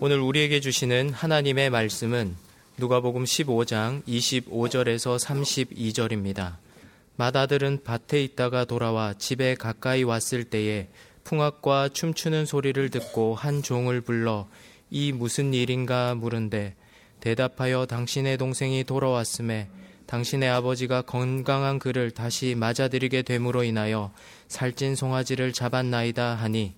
오늘 우리에게 주시는 하나님의 말씀은 누가복음 15장 25절에서 32절입니다. 맏아들은 밭에 있다가 돌아와 집에 가까이 왔을 때에 풍악과 춤추는 소리를 듣고 한 종을 불러 이 무슨 일인가 물은데 대답하여 당신의 동생이 돌아왔음에 당신의 아버지가 건강한 그를 다시 맞아들이게 됨으로 인하여 살찐 송아지를 잡았나이다 하니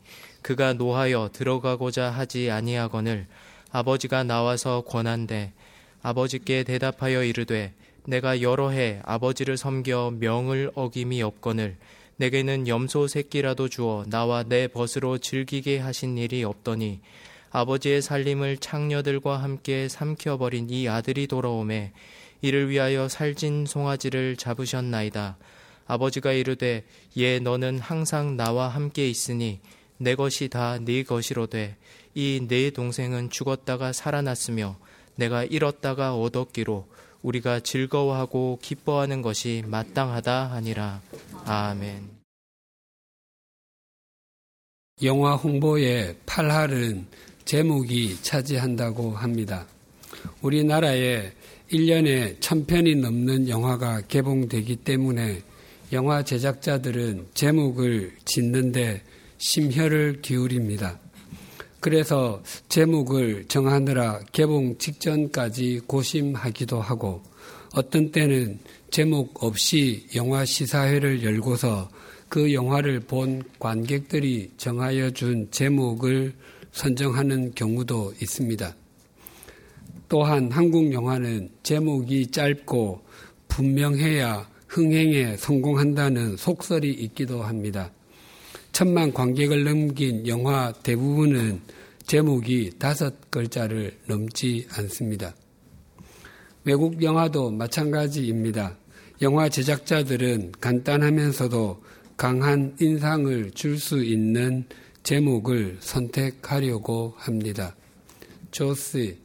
그가 노하여 들어가고자 하지 아니하거늘 아버지가 나와서 권한대 아버지께 대답하여 이르되 내가 여러 해 아버지를 섬겨 명을 어김이 없거늘 내게는 염소 새끼라도 주어 나와 내 벗으로 즐기게 하신 일이 없더니 아버지의 살림을 창녀들과 함께 삼켜버린 이 아들이 돌아오매 이를 위하여 살진 송아지를 잡으셨나이다. 아버지가 이르되 예 너는 항상 나와 함께 있으니 내 것이 다 네 것이로 돼 이 네 동생은 죽었다가 살아났으며 내가 잃었다가 얻었기로 우리가 즐거워하고 기뻐하는 것이 마땅하다 하니라. 아멘. 영화 홍보의 8할은 제목이 차지한다고 합니다. 우리나라에 1년에 1000편이 넘는 영화가 개봉되기 때문에 영화 제작자들은 제목을 짓는데 심혈을 기울입니다. 그래서 제목을 정하느라 개봉 직전까지 고심하기도 하고 어떤 때는 제목 없이 영화 시사회를 열고서 그 영화를 본 관객들이 정하여 준 제목을 선정하는 경우도 있습니다. 또한 한국 영화는 제목이 짧고 분명해야 흥행에 성공한다는 속설이 있기도 합니다. 천만 관객을 넘긴 영화 대부분은 제목이 다섯 글자를 넘지 않습니다. 외국 영화도 마찬가지입니다. 영화 제작자들은 간단하면서도 강한 인상을 줄 수 있는 제목을 선택하려고 합니다. 조스,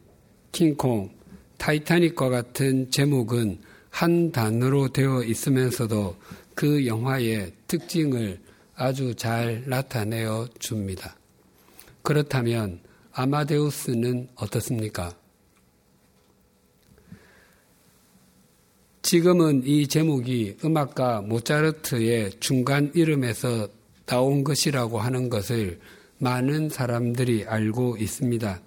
킹콩, 타이타닉과 같은 제목은 한 단어로 되어 있으면서도 그 영화의 특징을 아주 잘 나타내어 줍니다. 그렇다면 아마데우스는 어떻습니까? 지금은 이 제목이 음악가 모차르트의 중간 이름에서 나온 것이라고 하는 것을 많은 사람들이 알고 있습니다.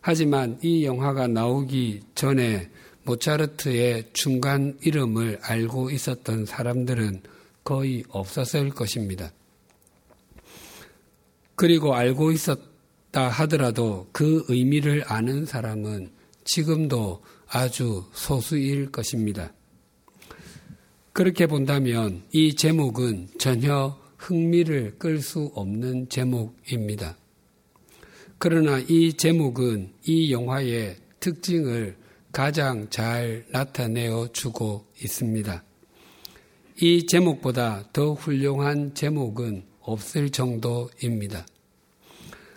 하지만 이 영화가 나오기 전에 모차르트의 중간 이름을 알고 있었던 사람들은 거의 없었을 것입니다. 그리고 알고 있었다 하더라도 그 의미를 아는 사람은 지금도 아주 소수일 것입니다. 그렇게 본다면 이 제목은 전혀 흥미를 끌 수 없는 제목입니다. 그러나 이 제목은 이 영화의 특징을 가장 잘 나타내어 주고 있습니다. 이 제목보다 더 훌륭한 제목은 없을 정도입니다.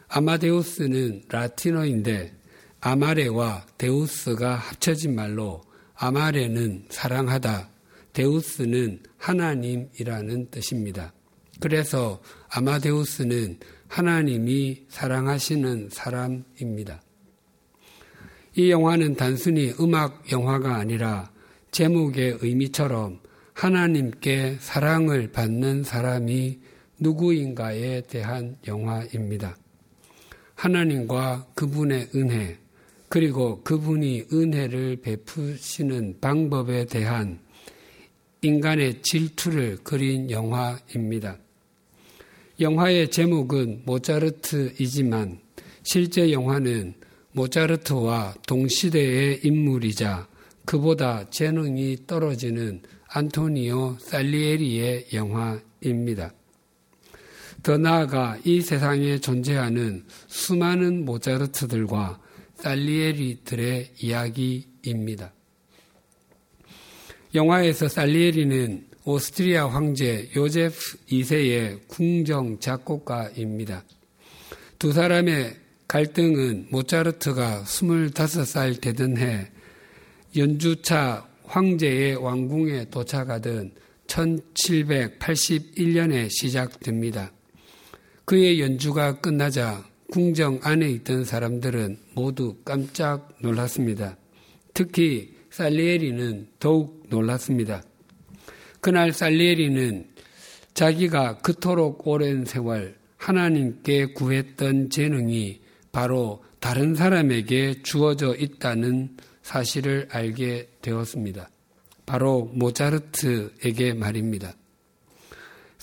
아마데우스는 라틴어인데 아마레와 데우스가 합쳐진 말로 아마레는 사랑하다, 데우스는 하나님이라는 뜻입니다. 그래서 아마데우스는 하나님이 사랑하시는 사람입니다. 이 영화는 단순히 음악 영화가 아니라 제목의 의미처럼 하나님께 사랑을 받는 사람이 누구인가에 대한 영화입니다. 하나님과 그분의 은혜, 그리고 그분이 은혜를 베푸시는 방법에 대한 인간의 질투를 그린 영화입니다. 영화의 제목은 모차르트이지만 실제 영화는 모차르트와 동시대의 인물이자 그보다 재능이 떨어지는 안토니오 살리에리의 영화입니다. 더 나아가 이 세상에 존재하는 수많은 모차르트들과 살리에리들의 이야기입니다. 영화에서 살리에리는 오스트리아 황제 요제프 2세의 궁정 작곡가입니다. 두 사람의 갈등은 모차르트가 25살 되던 해 연주차 황제의 왕궁에 도착하던 1781년에 시작됩니다. 그의 연주가 끝나자 궁정 안에 있던 사람들은 모두 깜짝 놀랐습니다. 특히 살리에리는 더욱 놀랐습니다. 그날 살리에리는 자기가 그토록 오랜 세월 하나님께 구했던 재능이 바로 다른 사람에게 주어져 있다는 사실을 알게 되었습니다. 바로 모차르트에게 말입니다.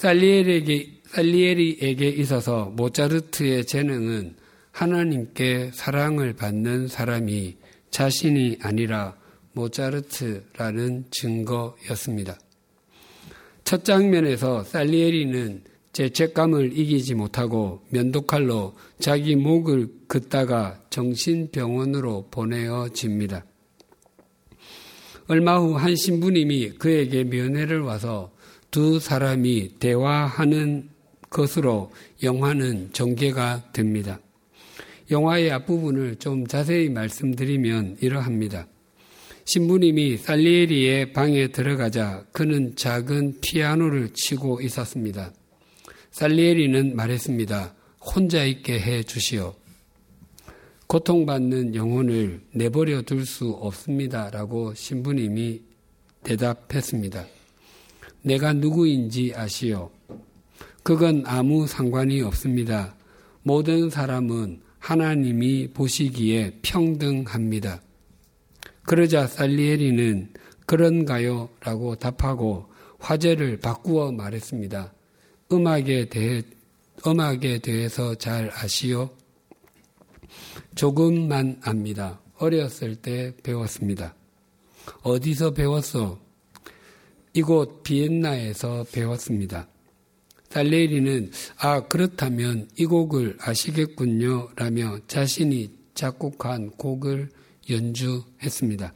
살리에리에게, 살리에리에게 있어서 모차르트의 재능은 하나님께 사랑을 받는 사람이 자신이 아니라 모차르트라는 증거였습니다. 첫 장면에서 살리에리는 죄책감을 이기지 못하고 면도칼로 자기 목을 긋다가 정신병원으로 보내어집니다. 얼마 후 한 신부님이 그에게 면회를 와서 두 사람이 대화하는 것으로 영화는 전개가 됩니다. 영화의 앞부분을 좀 자세히 말씀드리면 이러합니다. 신부님이 살리에리의 방에 들어가자 그는 작은 피아노를 치고 있었습니다. 살리에리는 말했습니다. 혼자 있게 해 주시오. 고통받는 영혼을 내버려 둘 수 없습니다. 라고 신부님이 대답했습니다. 내가 누구인지 아시오. 그건 아무 상관이 없습니다. 모든 사람은 하나님이 보시기에 평등합니다. 그러자 살리에리는 그런가요? 라고 답하고 화제를 바꾸어 말했습니다. 음악에 대해, 음악에 대해서 잘 아시오? 조금만 압니다. 어렸을 때 배웠습니다. 어디서 배웠어? 이곳 비엔나에서 배웠습니다. 살레리는 아 그렇다면 이 곡을 아시겠군요 라며 자신이 작곡한 곡을 연주했습니다.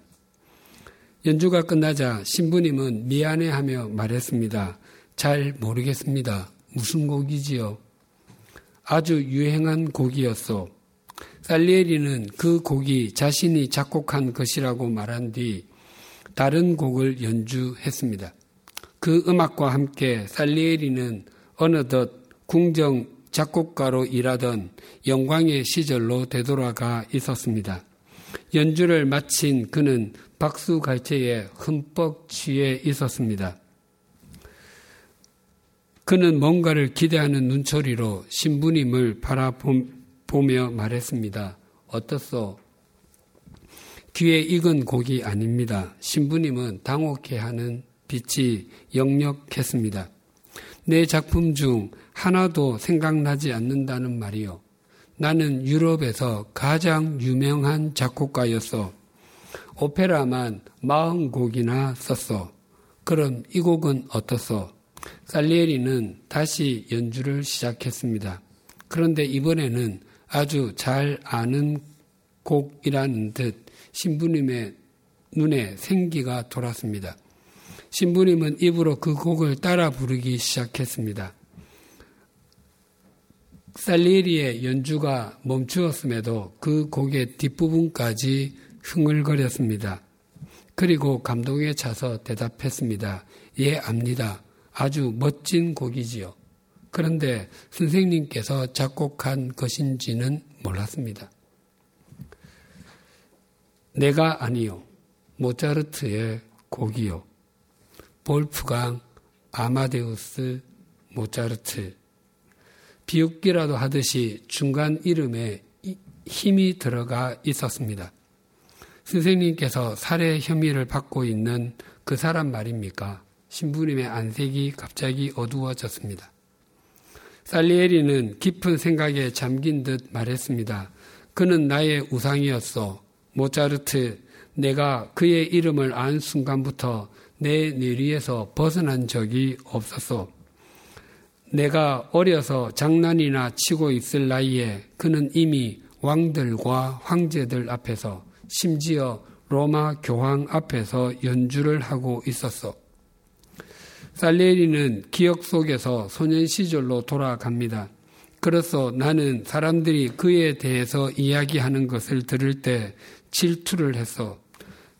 연주가 끝나자 신부님은 미안해하며 말했습니다. 잘 모르겠습니다. 무슨 곡이지요? 아주 유행한 곡이었소. 살리에리는 그 곡이 자신이 작곡한 것이라고 말한 뒤 다른 곡을 연주했습니다. 그 음악과 함께 살리에리는 어느덧 궁정 작곡가로 일하던 영광의 시절로 되돌아가 있었습니다. 연주를 마친 그는 박수 갈채에 흠뻑 취해 있었습니다. 그는 뭔가를 기대하는 눈초리로 신부님을 바라보며 말했습니다. 어떻소? 귀에 익은 곡이 아닙니다. 신부님은 당혹해 하는 빛이 역력했습니다. 내 작품 중 하나도 생각나지 않는다는 말이요. 나는 유럽에서 가장 유명한 작곡가였어. 오페라만 40곡이나 썼어. 그럼 이 곡은 어떻소? 살리에리는 다시 연주를 시작했습니다. 그런데 이번에는 아주 잘 아는 곡이라는 듯 신부님의 눈에 생기가 돌았습니다. 신부님은 입으로 그 곡을 따라 부르기 시작했습니다. 살리에리의 연주가 멈추었음에도 그 곡의 뒷부분까지 흥을거렸습니다. 그리고 감동에 차서 대답했습니다. 예, 압니다. 아주 멋진 곡이지요. 그런데 선생님께서 작곡한 것인지는 몰랐습니다. 내가 아니요. 모차르트의 곡이요. 볼프강, 아마데우스, 모차르트. 비웃기라도 하듯이 중간 이름에 힘이 들어가 있었습니다. 선생님께서 살해 혐의를 받고 있는 그 사람 말입니까? 신부님의 안색이 갑자기 어두워졌습니다. 살리에리는 깊은 생각에 잠긴 듯 말했습니다. 그는 나의 우상이었어. 모차르트, 내가 그의 이름을 안 순간부터 내 뇌리에서 벗어난 적이 없었어. 내가 어려서 장난이나 치고 있을 나이에 그는 이미 왕들과 황제들 앞에서 심지어 로마 교황 앞에서 연주를 하고 있었어. 살레리는 기억 속에서 소년 시절로 돌아갑니다. 그래서 나는 사람들이 그에 대해서 이야기하는 것을 들을 때 질투를 했어.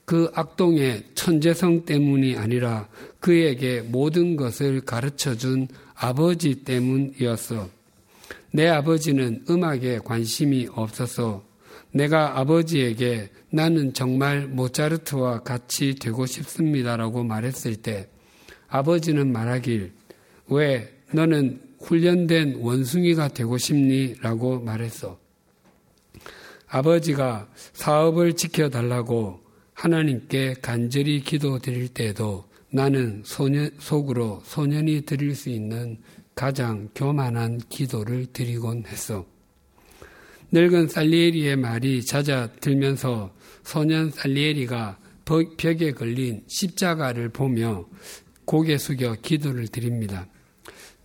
그 악동의 천재성 때문이 아니라 그에게 모든 것을 가르쳐 준 아버지 때문이었어. 내 아버지는 음악에 관심이 없어서 내가 아버지에게 나는 정말 모차르트와 같이 되고 싶습니다라고 말했을 때 아버지는 말하길 왜 너는 훈련된 원숭이가 되고 싶니? 라고 말했어. 아버지가 사업을 지켜달라고 하나님께 간절히 기도 드릴 때에도 나는 소년, 속으로 소년이 드릴 수 있는 가장 교만한 기도를 드리곤 했어. 늙은 살리에리의 말이 잦아 들면서 소년 살리에리가 벽에 걸린 십자가를 보며 고개 숙여 기도를 드립니다.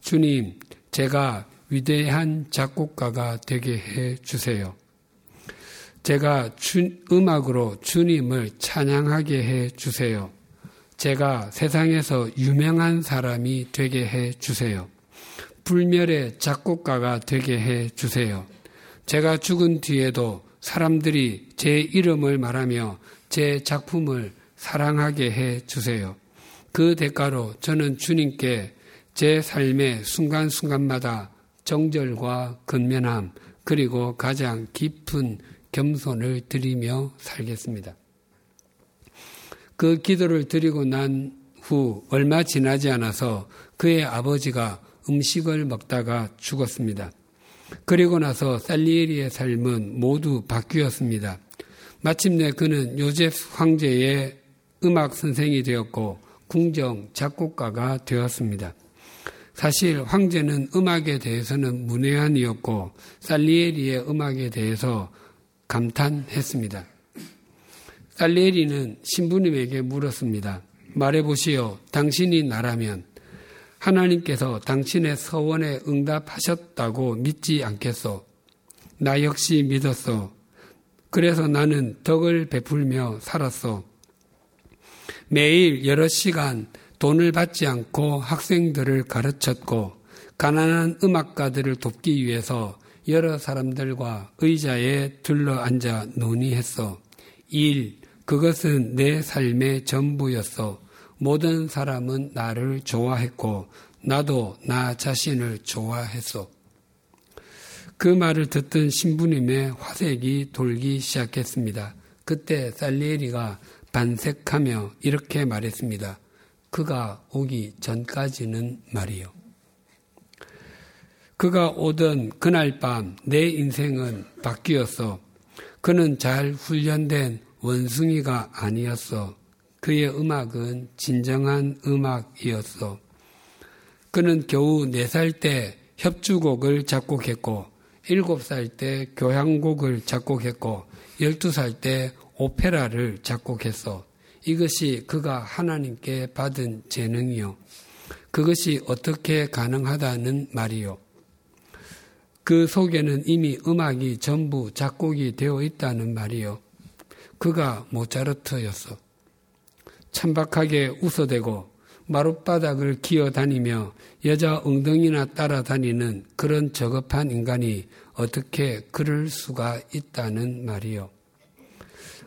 주님, 제가 위대한 작곡가가 되게 해 주세요. 제가 주, 음악으로 주님을 찬양하게 해 주세요. 제가 세상에서 유명한 사람이 되게 해 주세요. 불멸의 작곡가가 되게 해 주세요. 제가 죽은 뒤에도 사람들이 제 이름을 말하며 제 작품을 사랑하게 해 주세요. 그 대가로 저는 주님께 제 삶의 순간순간마다 정절과 근면함 그리고 가장 깊은 겸손을 드리며 살겠습니다. 그 기도를 드리고 난 후 얼마 지나지 않아서 그의 아버지가 음식을 먹다가 죽었습니다. 그리고 나서 살리에리의 삶은 모두 바뀌었습니다. 마침내 그는 요제프 황제의 음악 선생이 되었고 궁정 작곡가가 되었습니다. 사실 황제는 음악에 대해서는 문외한이었고 살리에리의 음악에 대해서 감탄했습니다. 살리에리는 신부님에게 물었습니다. 말해보시오. 당신이 나라면 하나님께서 당신의 서원에 응답하셨다고 믿지 않겠소. 나 역시 믿었소. 그래서 나는 덕을 베풀며 살았소. 매일 여러 시간 돈을 받지 않고 학생들을 가르쳤고 가난한 음악가들을 돕기 위해서 여러 사람들과 의자에 둘러 앉아 논의했어. 일, 그것은 내 삶의 전부였어. 모든 사람은 나를 좋아했고 나도 나 자신을 좋아했어. 그 말을 듣던 신부님의 화색이 돌기 시작했습니다. 그때 살리에리가 반색하며 이렇게 말했습니다. 그가 오기 전까지는 말이요. 그가 오던 그날 밤 내 인생은 바뀌었어. 그는 잘 훈련된 원숭이가 아니었어. 그의 음악은 진정한 음악이었어. 그는 겨우 4살 때 협주곡을 작곡했고, 7살 때 교향곡을 작곡했고, 12살 때 오페라를 작곡했어. 이것이 그가 하나님께 받은 재능이요. 그것이 어떻게 가능하다는 말이요. 그 속에는 이미 음악이 전부 작곡이 되어 있다는 말이요. 그가 모차르트였어. 찬박하게 웃어대고 마룻바닥을 기어다니며 여자 엉덩이나 따라다니는 그런 저급한 인간이 어떻게 그럴 수가 있다는 말이요.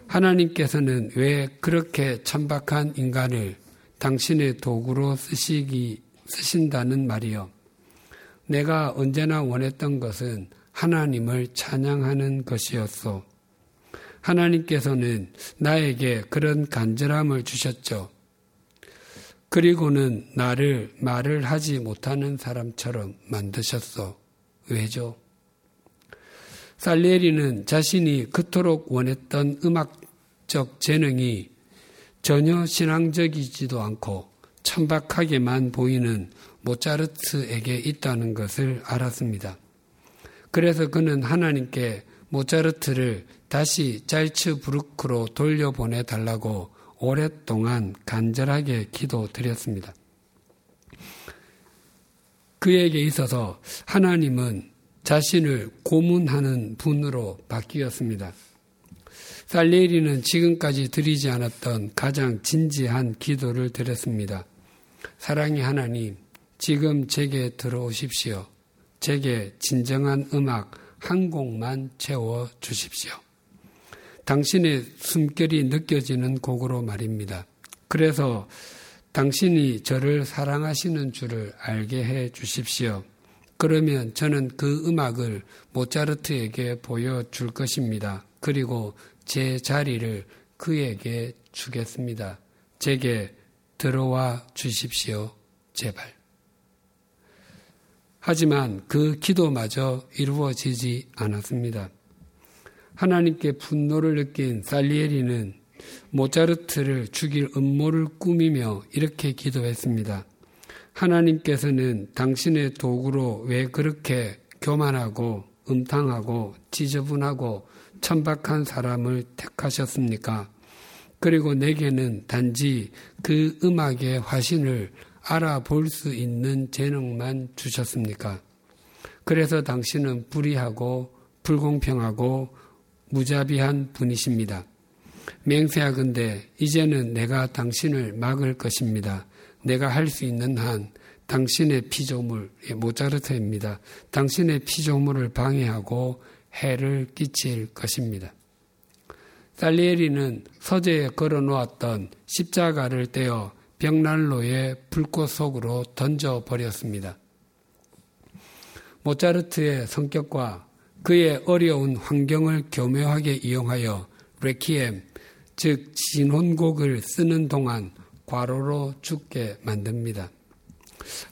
하나님께서는 왜 그렇게 천박한 인간을 당신의 도구로 쓰시기, 쓰신다는 말이요. 내가 언제나 원했던 것은 하나님을 찬양하는 것이었소. 하나님께서는 나에게 그런 간절함을 주셨죠. 그리고는 나를 말을 하지 못하는 사람처럼 만드셨어. 왜죠? 살리에리는 자신이 그토록 원했던 음악적 재능이 전혀 신앙적이지도 않고 천박하게만 보이는 모차르트에게 있다는 것을 알았습니다. 그래서 그는 하나님께 모차르트를 다시 잘츠부르크로 돌려보내 달라고 오랫동안 간절하게 기도드렸습니다. 그에게 있어서 하나님은 자신을 고문하는 분으로 바뀌었습니다. 살레리는 지금까지 드리지 않았던 가장 진지한 기도를 드렸습니다. 사랑의 하나님, 지금 제게 들어오십시오. 제게 진정한 음악 한 곡만 채워 주십시오. 당신의 숨결이 느껴지는 곡으로 말입니다. 그래서 당신이 저를 사랑하시는 줄을 알게 해 주십시오. 그러면 저는 그 음악을 모차르트에게 보여줄 것입니다. 그리고 제 자리를 그에게 주겠습니다. 제게 들어와 주십시오. 제발. 하지만 그 기도마저 이루어지지 않았습니다. 하나님께 분노를 느낀 살리에리는 모차르트를 죽일 음모를 꾸미며 이렇게 기도했습니다. 하나님께서는 당신의 도구로 왜 그렇게 교만하고 음탕하고 지저분하고 천박한 사람을 택하셨습니까? 그리고 내게는 단지 그 음악의 화신을 알아볼 수 있는 재능만 주셨습니까? 그래서 당신은 불의하고 불공평하고 무자비한 분이십니다. 맹세하건대 이제는 내가 당신을 막을 것입니다. 내가 할 수 있는 한 당신의 피조물, 예, 모차르트입니다. 당신의 피조물을 방해하고 해를 끼칠 것입니다. 살리에리는 서재에 걸어 놓았던 십자가를 떼어 벽난로의 불꽃 속으로 던져 버렸습니다. 모차르트의 성격과 그의 어려운 환경을 교묘하게 이용하여 레키엠, 즉 진혼곡을 쓰는 동안 과로로 죽게 만듭니다.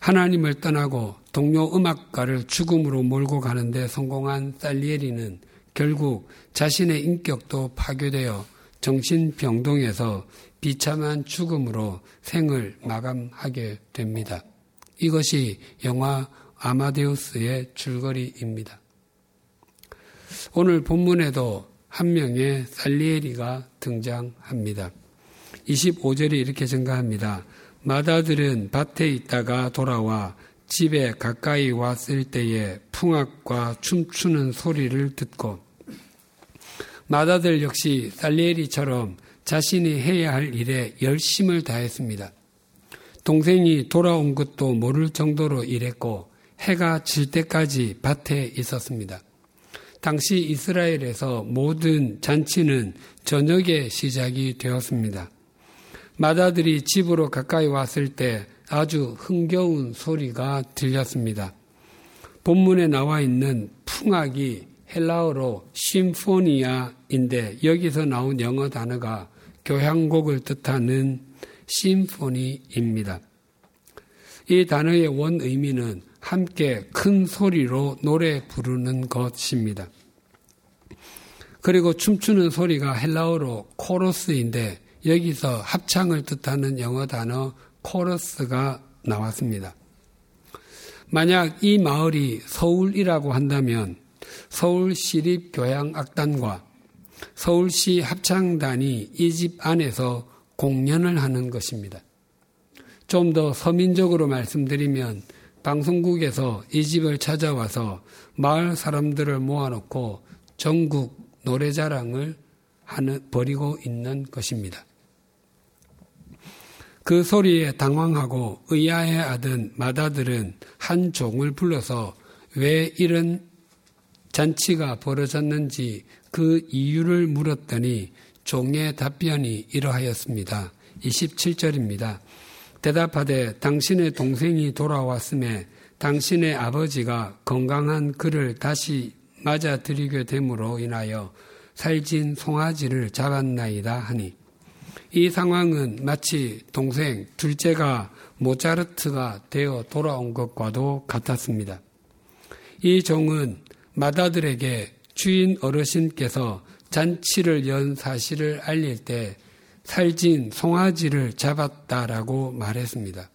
하나님을 떠나고 동료 음악가를 죽음으로 몰고 가는데 성공한 살리에리는 결국 자신의 인격도 파괴되어 정신병동에서 비참한 죽음으로 생을 마감하게 됩니다. 이것이 영화 아마데우스의 줄거리입니다. 오늘 본문에도 한 명의 살리에리가 등장합니다. 25절에 이렇게 증가합니다. 마다들은 밭에 있다가 돌아와 집에 가까이 왔을 때에 풍악과 춤추는 소리를 듣고 마다들 역시 살리에리처럼 자신이 해야 할 일에 열심을 다했습니다. 동생이 돌아온 것도 모를 정도로 일했고 해가 질 때까지 밭에 있었습니다. 당시 이스라엘에서 모든 잔치는 저녁에 시작이 되었습니다. 마다들이 집으로 가까이 왔을 때 아주 흥겨운 소리가 들렸습니다. 본문에 나와 있는 풍악이 헬라어로 심포니아인데 여기서 나온 영어 단어가 교향곡을 뜻하는 심포니입니다. 이 단어의 원 의미는 함께 큰 소리로 노래 부르는 것입니다. 그리고 춤추는 소리가 헬라어로 코러스인데 여기서 합창을 뜻하는 영어 단어 코러스가 나왔습니다. 만약 이 마을이 서울이라고 한다면 서울 시립 교향악단과 서울시 합창단이 이 집 안에서 공연을 하는 것입니다. 좀 더 서민적으로 말씀드리면 방송국에서 이 집을 찾아와서 마을 사람들을 모아놓고 전국 노래자랑을 하는, 벌이고 있는 것입니다. 그 소리에 당황하고 의아해하던 마다들은 한 종을 불러서 왜 이런 잔치가 벌어졌는지 그 이유를 물었더니 종의 답변이 이러하였습니다. 27절입니다. 대답하되 당신의 동생이 돌아왔음에 당신의 아버지가 건강한 그를 다시 맞아들이게 됨으로 인하여 살진 송아지를 잡았나이다 하니 이 상황은 마치 동생 둘째가 모차르트가 되어 돌아온 것과도 같았습니다. 이 종은 마다들에게 주인 어르신께서 잔치를 연 사실을 알릴 때 살진 송아지를 잡았다라고 말했습니다.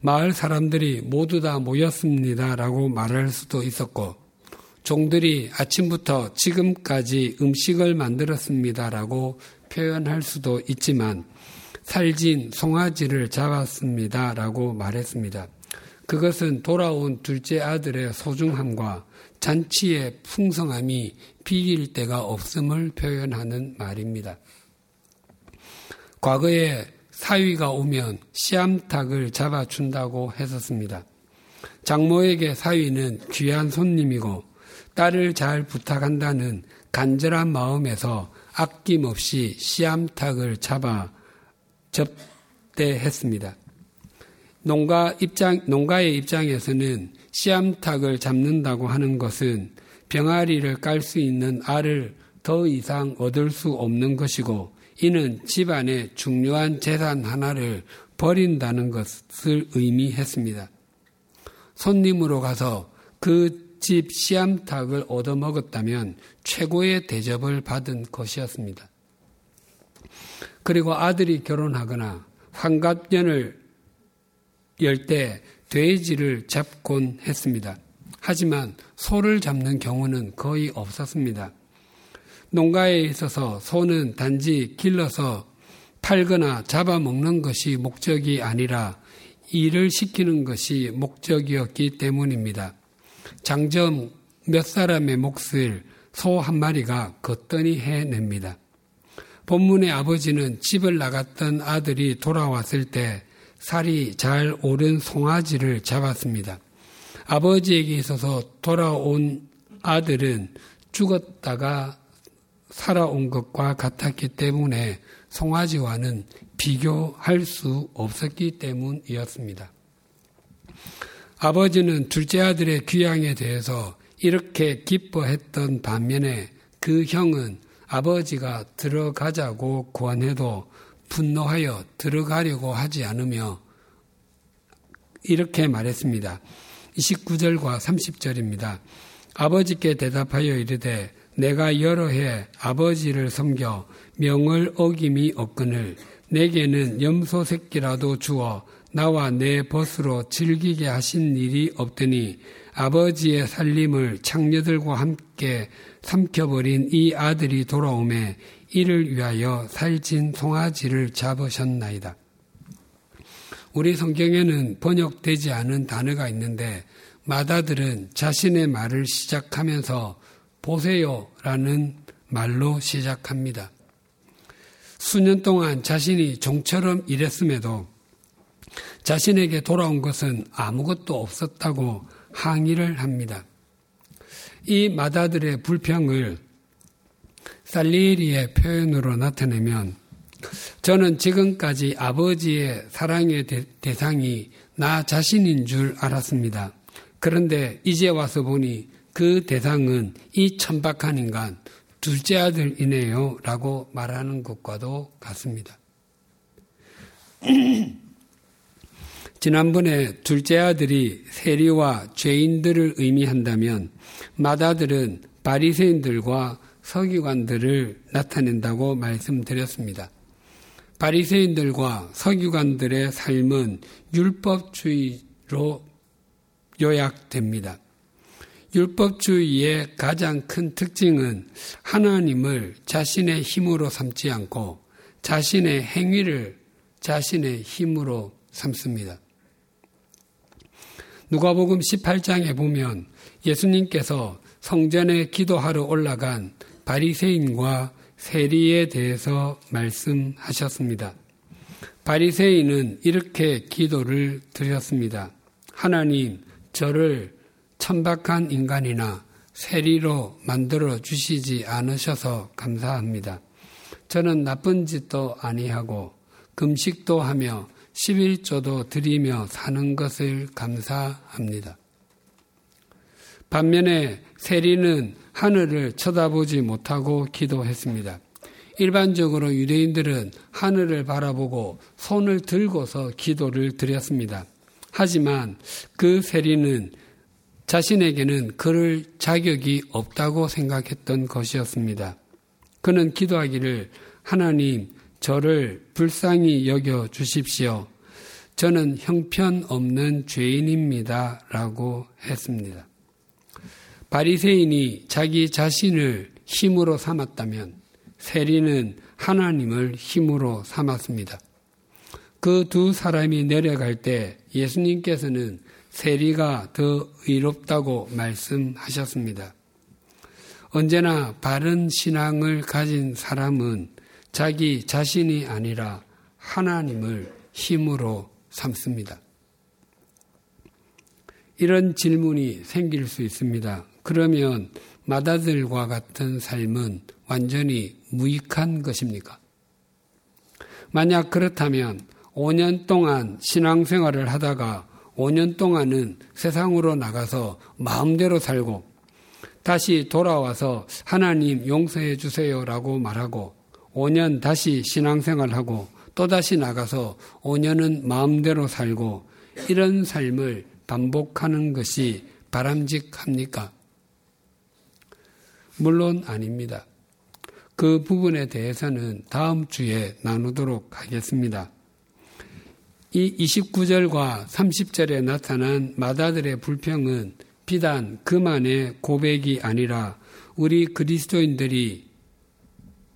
마을 사람들이 모두 다 모였습니다라고 말할 수도 있었고 종들이 아침부터 지금까지 음식을 만들었습니다라고 표현할 수도 있지만 살진 송아지를 잡았습니다라고 말했습니다. 그것은 돌아온 둘째 아들의 소중함과 잔치의 풍성함이 비길 데가 없음을 표현하는 말입니다. 과거에 사위가 오면 씨암탉을 잡아준다고 했었습니다. 장모에게 사위는 귀한 손님이고 딸을 잘 부탁한다는 간절한 마음에서 아낌없이 씨암탉을 잡아 접대했습니다. 농가 입장, 농가의 입장에서는 씨암탉을 잡는다고 하는 것은 병아리를 깔 수 있는 알을 더 이상 얻을 수 없는 것이고 이는 집안의 중요한 재산 하나를 버린다는 것을 의미했습니다. 손님으로 가서 그 집 씨암탉을 얻어먹었다면 최고의 대접을 받은 것이었습니다. 그리고 아들이 결혼하거나 환갑년을 열때 돼지를 잡곤 했습니다. 하지만 소를 잡는 경우는 거의 없었습니다. 농가에 있어서 소는 단지 길러서 팔거나 잡아먹는 것이 목적이 아니라 일을 시키는 것이 목적이었기 때문입니다. 장점 몇 사람의 몫을 소 한 마리가 거뜬히 해냅니다. 본문의 아버지는 집을 나갔던 아들이 돌아왔을 때 살이 잘 오른 송아지를 잡았습니다. 아버지에게 있어서 돌아온 아들은 죽었다가 살아온 것과 같았기 때문에 송아지와는 비교할 수 없었기 때문이었습니다. 아버지는 둘째 아들의 귀향에 대해서 이렇게 기뻐했던 반면에 그 형은 아버지가 들어가자고 권해도 분노하여 들어가려고 하지 않으며 이렇게 말했습니다. 29절과 30절입니다. 아버지께 대답하여 이르되 내가 여러 해 아버지를 섬겨 명을 어김이 없거늘 내게는 염소 새끼라도 주어 나와 내 벗으로 즐기게 하신 일이 없더니 아버지의 살림을 창녀들과 함께 삼켜버린 이 아들이 돌아오매 이를 위하여 살찐 송아지를 잡으셨나이다. 우리 성경에는 번역되지 않은 단어가 있는데 마다들은 자신의 말을 시작하면서 보세요라는 말로 시작합니다. 수년 동안 자신이 종처럼 일했음에도 자신에게 돌아온 것은 아무것도 없었다고 항의를 합니다. 이 마다들의 불평을 살리리의 표현으로 나타내면 저는 지금까지 아버지의 사랑의 대 상이 나 자신인 줄 알았습니다. 그런데 이제 와서 보니 그 대상은 이 천박한 인간, 둘째 아들이네요. 라고 말하는 것과도 같습니다. 지난번에 둘째 아들이 세리와 죄인들을 의미한다면 마다들은 바리새인들과 서기관들을 나타낸다고 말씀드렸습니다. 바리새인들과 서기관들의 삶은 율법주의로 요약됩니다. 율법주의의 가장 큰 특징은 하나님을 자신의 힘으로 삼지 않고 자신의 행위를 자신의 힘으로 삼습니다. 누가복음 18장에 보면 예수님께서 성전에 기도하러 올라간 바리새인과 세리에 대해서 말씀하셨습니다. 바리새인은 이렇게 기도를 드렸습니다. 하나님, 저를 천박한 인간이나 세리로 만들어 주시지 않으셔서 감사합니다. 저는 나쁜 짓도 아니하고 금식도 하며 11조도 드리며 사는 것을 감사합니다. 반면에 세리는 하늘을 쳐다보지 못하고 기도했습니다. 일반적으로 유대인들은 하늘을 바라보고 손을 들고서 기도를 드렸습니다. 하지만 그 세리는 자신에게는 그럴 자격이 없다고 생각했던 것이었습니다. 그는 기도하기를 하나님 저를 불쌍히 여겨 주십시오. 저는 형편없는 죄인입니다. 라고 했습니다. 바리새인이 자기 자신을 힘으로 삼았다면 세리는 하나님을 힘으로 삼았습니다. 그 두 사람이 내려갈 때 예수님께서는 세리가 더 의롭다고 말씀하셨습니다. 언제나 바른 신앙을 가진 사람은 자기 자신이 아니라 하나님을 힘으로 삼습니다. 이런 질문이 생길 수 있습니다. 그러면 마다들과 같은 삶은 완전히 무익한 것입니까? 만약 그렇다면 5년 동안 신앙생활을 하다가 5년 동안은 세상으로 나가서 마음대로 살고 다시 돌아와서 하나님 용서해 주세요라고 말하고 5년 다시 신앙생활하고 또다시 나가서 5년은 마음대로 살고 이런 삶을 반복하는 것이 바람직합니까? 물론 아닙니다. 그 부분에 대해서는 다음 주에 나누도록 하겠습니다. 이 29절과 30절에 나타난 마다들의 불평은 비단 그만의 고백이 아니라 우리 그리스도인들이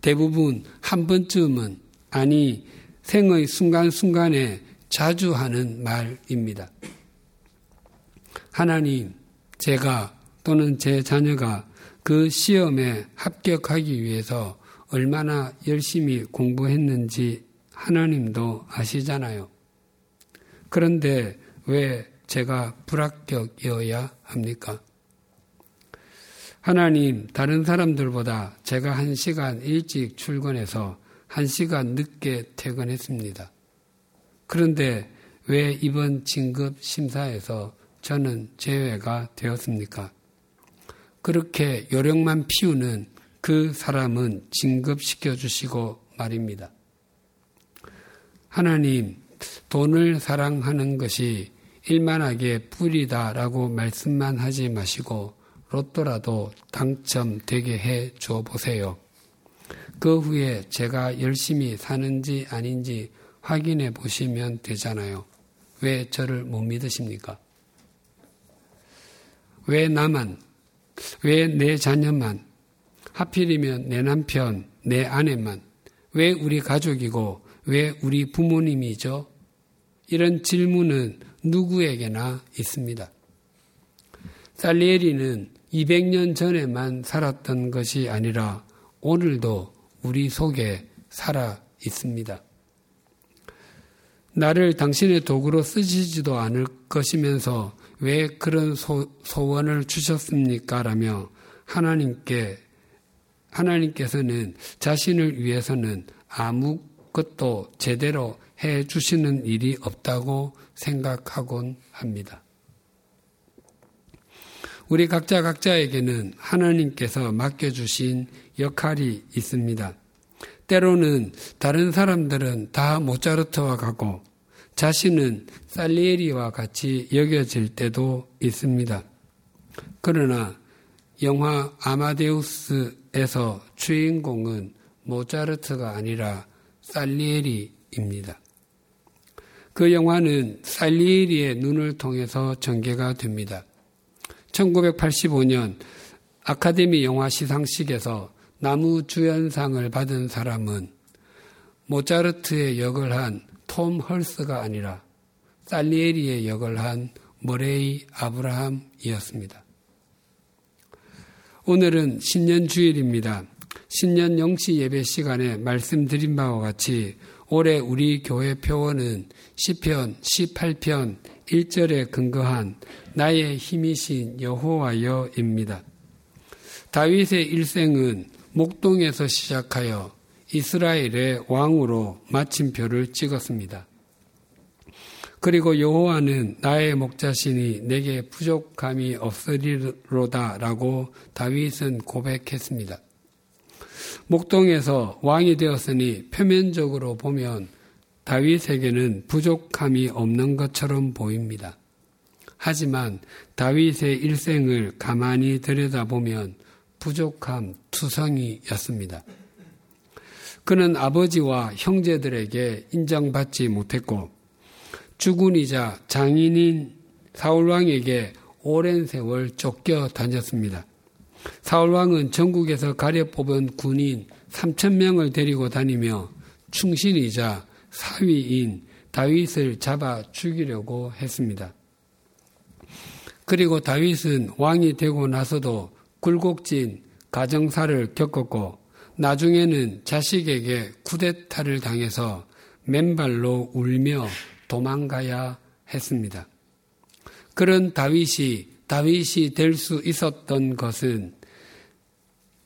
대부분 한 번쯤은 아니 생의 순간순간에 자주 하는 말입니다. 하나님, 제가 또는 제 자녀가 그 시험에 합격하기 위해서 얼마나 열심히 공부했는지 하나님도 아시잖아요. 그런데 왜 제가 불합격이어야 합니까? 하나님, 다른 사람들보다 제가 한 시간 일찍 출근해서 한 시간 늦게 퇴근했습니다. 그런데 왜 이번 진급 심사에서 저는 제외가 되었습니까? 그렇게 요령만 피우는 그 사람은 진급시켜 주시고 말입니다. 하나님, 돈을 사랑하는 것이 일만하게 뿌리다라고 말씀만 하지 마시고 로또라도 당첨되게 해줘 보세요. 그 후에 제가 열심히 사는지 아닌지 확인해 보시면 되잖아요. 왜 저를 못 믿으십니까? 왜 나만, 왜 내 자녀만, 하필이면 내 남편, 내 아내만, 왜 우리 가족이고, 왜 우리 부모님이죠? 이런 질문은 누구에게나 있습니다. 살리에리는 200년 전에만 살았던 것이 아니라 오늘도 우리 속에 살아 있습니다. 나를 당신의 도구로 쓰시지도 않을 것이면서 왜 그런 소, 소원을 주셨습니까? 라며 하나님께, 하나님께서는 자신을 위해서는 아무것도 제대로 해 주시는 일이 없다고 생각하곤 합니다. 우리 각자 각자에게는 하나님께서 맡겨주신 역할이 있습니다. 때로는 다른 사람들은 다 모차르트와 같고 자신은 살리에리와 같이 여겨질 때도 있습니다. 그러나 영화 아마데우스에서 주인공은 모차르트가 아니라 살리에리입니다. 그 영화는 살리에리의 눈을 통해서 전개가 됩니다. 1985년 아카데미 영화 시상식에서 나무 주연상을 받은 사람은 모차르트의 역을 한 톰 헐스가 아니라 살리에리의 역을 한 머레이 아브라함이었습니다. 오늘은 신년 주일입니다. 신년 영시 예배 시간에 말씀드린 바와 같이 올해 우리 교회 표어는 시편 18편 1절에 근거한 나의 힘이신 여호와여입니다. 다윗의 일생은 목동에서 시작하여 이스라엘의 왕으로 마침표를 찍었습니다. 그리고 여호와는 나의 목자신이 내게 부족함이 없으리로다라고 다윗은 고백했습니다. 목동에서 왕이 되었으니 표면적으로 보면 다윗에게는 부족함이 없는 것처럼 보입니다. 하지만 다윗의 일생을 가만히 들여다보면 부족함 투성이였습니다. 그는 아버지와 형제들에게 인정받지 못했고 주군이자 장인인 사울왕에게 오랜 세월 쫓겨 다녔습니다. 사울왕은 전국에서 가려 뽑은 군인 3천 명을 데리고 다니며 충신이자 사위인 다윗을 잡아 죽이려고 했습니다. 그리고 다윗은 왕이 되고 나서도 굴곡진 가정사를 겪었고 나중에는 자식에게 쿠데타를 당해서 맨발로 울며 도망가야 했습니다. 그런 다윗이 다윗이 될 수 있었던 것은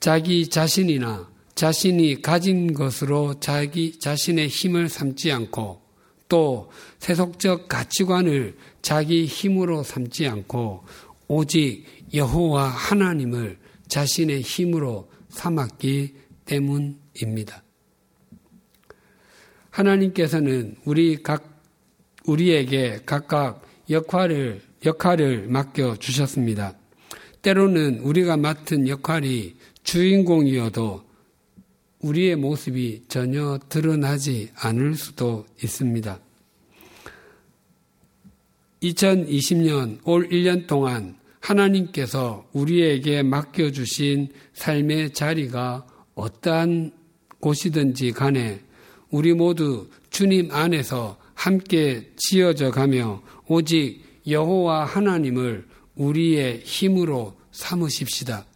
자기 자신이나 자신이 가진 것으로 자기 자신의 힘을 삼지 않고 또 세속적 가치관을 자기 힘으로 삼지 않고 오직 여호와 하나님을 자신의 힘으로 삼았기 때문입니다. 하나님께서는 우리 각 우리에게 각각 역할을 역할을 맡겨 주셨습니다. 때로는 우리가 맡은 역할이 주인공이어도 우리의 모습이 전혀 드러나지 않을 수도 있습니다. 2020년 올 1년 동안 하나님께서 우리에게 맡겨주신 삶의 자리가 어떠한 곳이든지 간에 우리 모두 주님 안에서 함께 지어져 가며 오직 여호와 하나님을 우리의 힘으로 삼으십시다.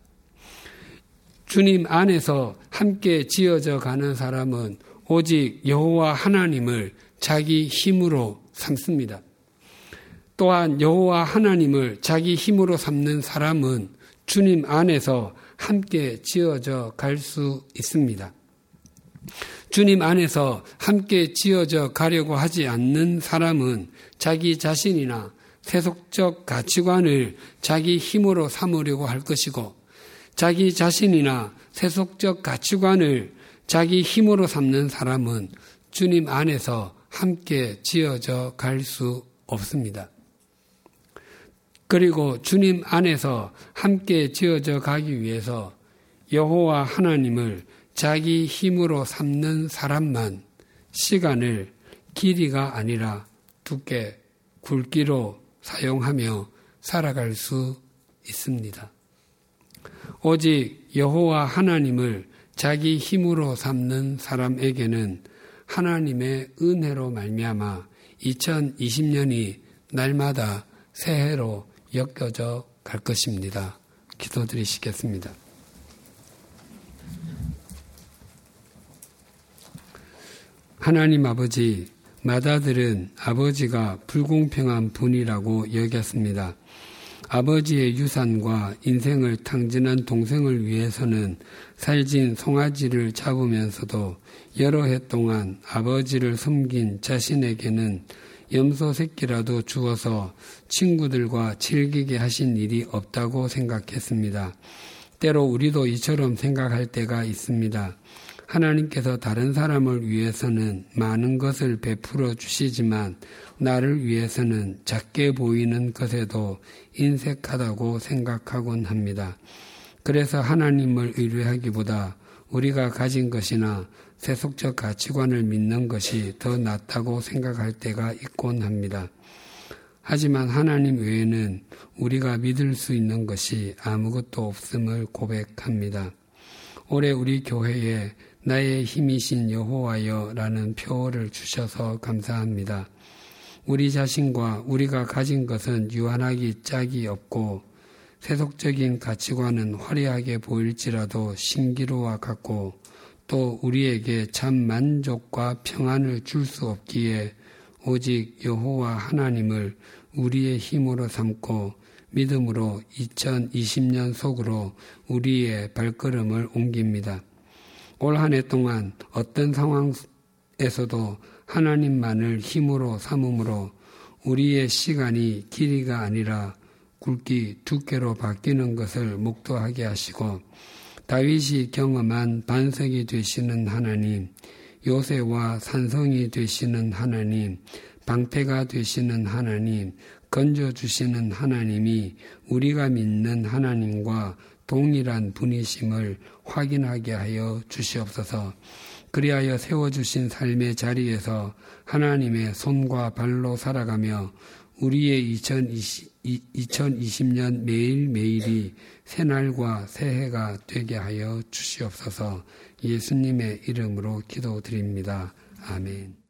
주님 안에서 함께 지어져 가는 사람은 오직 여호와 하나님을 자기 힘으로 삼습니다. 또한 여호와 하나님을 자기 힘으로 삼는 사람은 주님 안에서 함께 지어져 갈 수 있습니다. 주님 안에서 함께 지어져 가려고 하지 않는 사람은 자기 자신이나 세속적 가치관을 자기 힘으로 삼으려고 할 것이고 자기 자신이나 세속적 가치관을 자기 힘으로 삼는 사람은 주님 안에서 함께 지어져 갈 수 없습니다. 그리고 주님 안에서 함께 지어져 가기 위해서 여호와 하나님을 자기 힘으로 삼는 사람만 시간을 길이가 아니라 두께 굵기로 사용하며 살아갈 수 있습니다. 오직 여호와 하나님을 자기 힘으로 삼는 사람에게는 하나님의 은혜로 말미암아 2020년이 날마다 새해로 엮여져 갈 것입니다. 기도드리시겠습니다. 하나님 아버지, 마다들은 아버지가 불공평한 분이라고 여겼습니다. 아버지의 유산과 인생을 탕진한 동생을 위해서는 살진 송아지를 잡으면서도 여러 해 동안 아버지를 섬긴 자신에게는 염소 새끼라도 주어서 친구들과 즐기게 하신 일이 없다고 생각했습니다. 때로 우리도 이처럼 생각할 때가 있습니다. 하나님께서 다른 사람을 위해서는 많은 것을 베풀어 주시지만 나를 위해서는 작게 보이는 것에도 인색하다고 생각하곤 합니다. 그래서 하나님을 의뢰하기보다 우리가 가진 것이나 세속적 가치관을 믿는 것이 더 낫다고 생각할 때가 있곤 합니다. 하지만 하나님 외에는 우리가 믿을 수 있는 것이 아무것도 없음을 고백합니다. 올해 우리 교회에 나의 힘이신 여호와여라는 표어를 주셔서 감사합니다. 우리 자신과 우리가 가진 것은 유한하기 짝이 없고 세속적인 가치관은 화려하게 보일지라도 신기루와 같고 또 우리에게 참 만족과 평안을 줄 수 없기에 오직 여호와 하나님을 우리의 힘으로 삼고 믿음으로 2020년 속으로 우리의 발걸음을 옮깁니다. 올 한 해 동안 어떤 상황에서도 하나님만을 힘으로 삼음으로 우리의 시간이 길이가 아니라 굵기 두께로 바뀌는 것을 목도하게 하시고 다윗이 경험한 반석이 되시는 하나님, 요새와 산성이 되시는 하나님, 방패가 되시는 하나님, 건져주시는 하나님이 우리가 믿는 하나님과 동일한 분이심을 확인하게 하여 주시옵소서. 그리하여 세워주신 삶의 자리에서 하나님의 손과 발로 살아가며 우리의 2020, 2020년 매일매일이 새날과 새해가 되게 하여 주시옵소서 예수님의 이름으로 기도드립니다. 아멘.